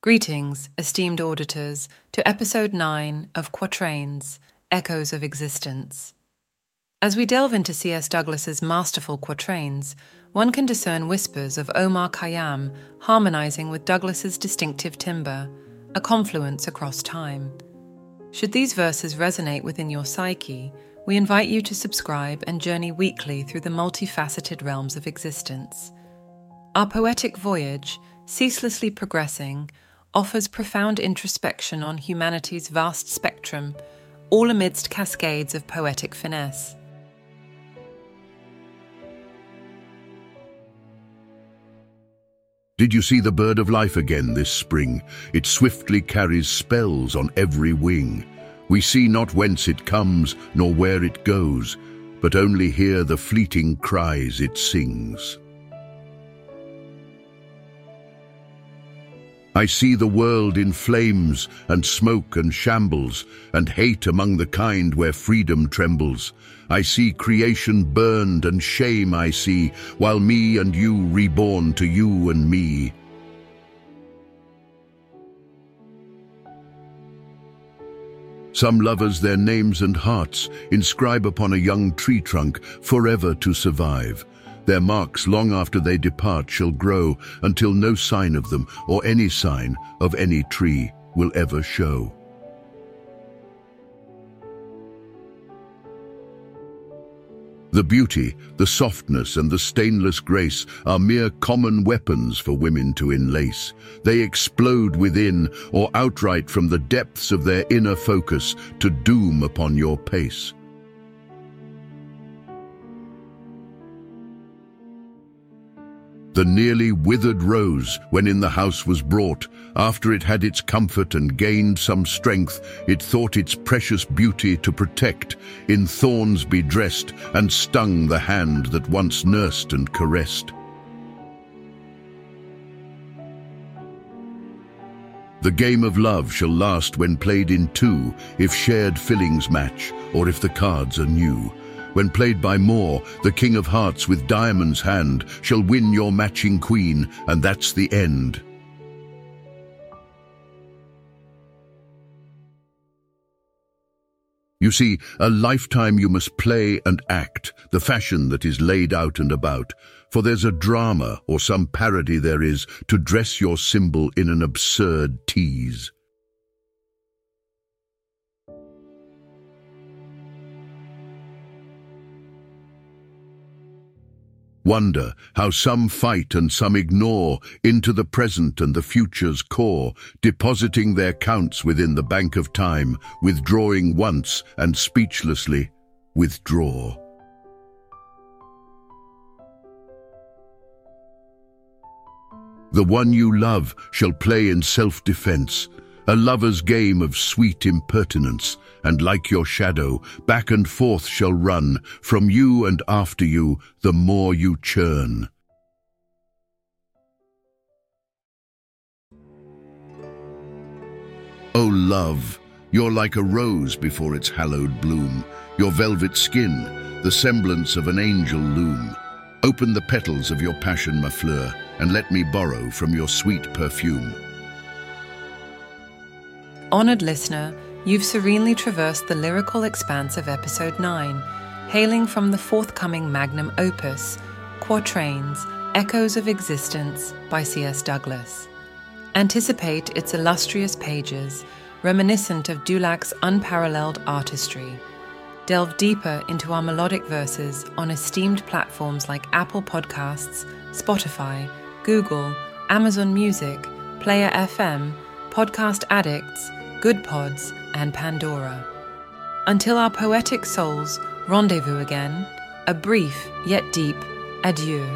Greetings, esteemed auditors, to episode 9 of Quatrains Echoes of Existence. As we delve into C.S. Douglas's masterful quatrains, one can discern whispers of Omar Khayyam harmonizing with Douglas's distinctive timbre, a confluence across time. Should these verses resonate within your psyche, we invite you to subscribe and journey weekly through the multifaceted realms of existence. Our poetic voyage, ceaselessly progressing, offers profound introspection on humanity's vast spectrum, all amidst cascades of poetic finesse. Did you see the bird of life again this spring? It swiftly carries spells on every wing. We see not whence it comes, nor where it goes, but only hear the fleeting cries it sings. I see the world in flames and smoke and shambles, and hate among the kind where freedom trembles. I see creation burned and shame I see, while me and you reborn to you and me. Some lovers their names and hearts inscribe upon a young tree trunk forever to survive. Their marks long after they depart shall grow until no sign of them or any sign of any tree will ever show. The beauty, the softness and the stainless grace are mere common weapons for women to enlace. They explode within or outright from the depths of their inner focus to doom upon your pace. The nearly withered rose, when in the house was brought, after it had its comfort and gained some strength, it thought its precious beauty to protect, in thorns be dressed, and stung the hand that once nursed and caressed. The game of love shall last when played in two, if shared fillings match, or if the cards are new. When played by Moore, the King of Hearts with Diamond's hand shall win your matching queen, and that's the end. You see, a lifetime you must play and act, the fashion that is laid out and about, for there's a drama or some parody there is to dress your symbol in an absurd tease. Wonder how some fight and some ignore into the present and the future's core, depositing their counts within the bank of time, withdrawing once and speechlessly withdraw. The one you love shall play in self-defense, a lover's game of sweet impertinence, and like your shadow, back and forth shall run, from you and after you, the more you churn. O oh, love, you're like a rose before its hallowed bloom, your velvet skin, the semblance of an angel loom. Open the petals of your passion, ma fleur, and let me borrow from your sweet perfume. Honoured listener, you've serenely traversed the lyrical expanse of episode 9, hailing from the forthcoming magnum opus, Quatrains Echoes of Existence by C.S. Douglas. Anticipate its illustrious pages, reminiscent of Dulac's unparalleled artistry. Delve deeper into our melodic verses on esteemed platforms like Apple Podcasts, Spotify, Google, Amazon Music, Player FM, Podcast Addicts, Goodpods, and Pandora. Until our poetic souls rendezvous again, a brief yet deep adieu.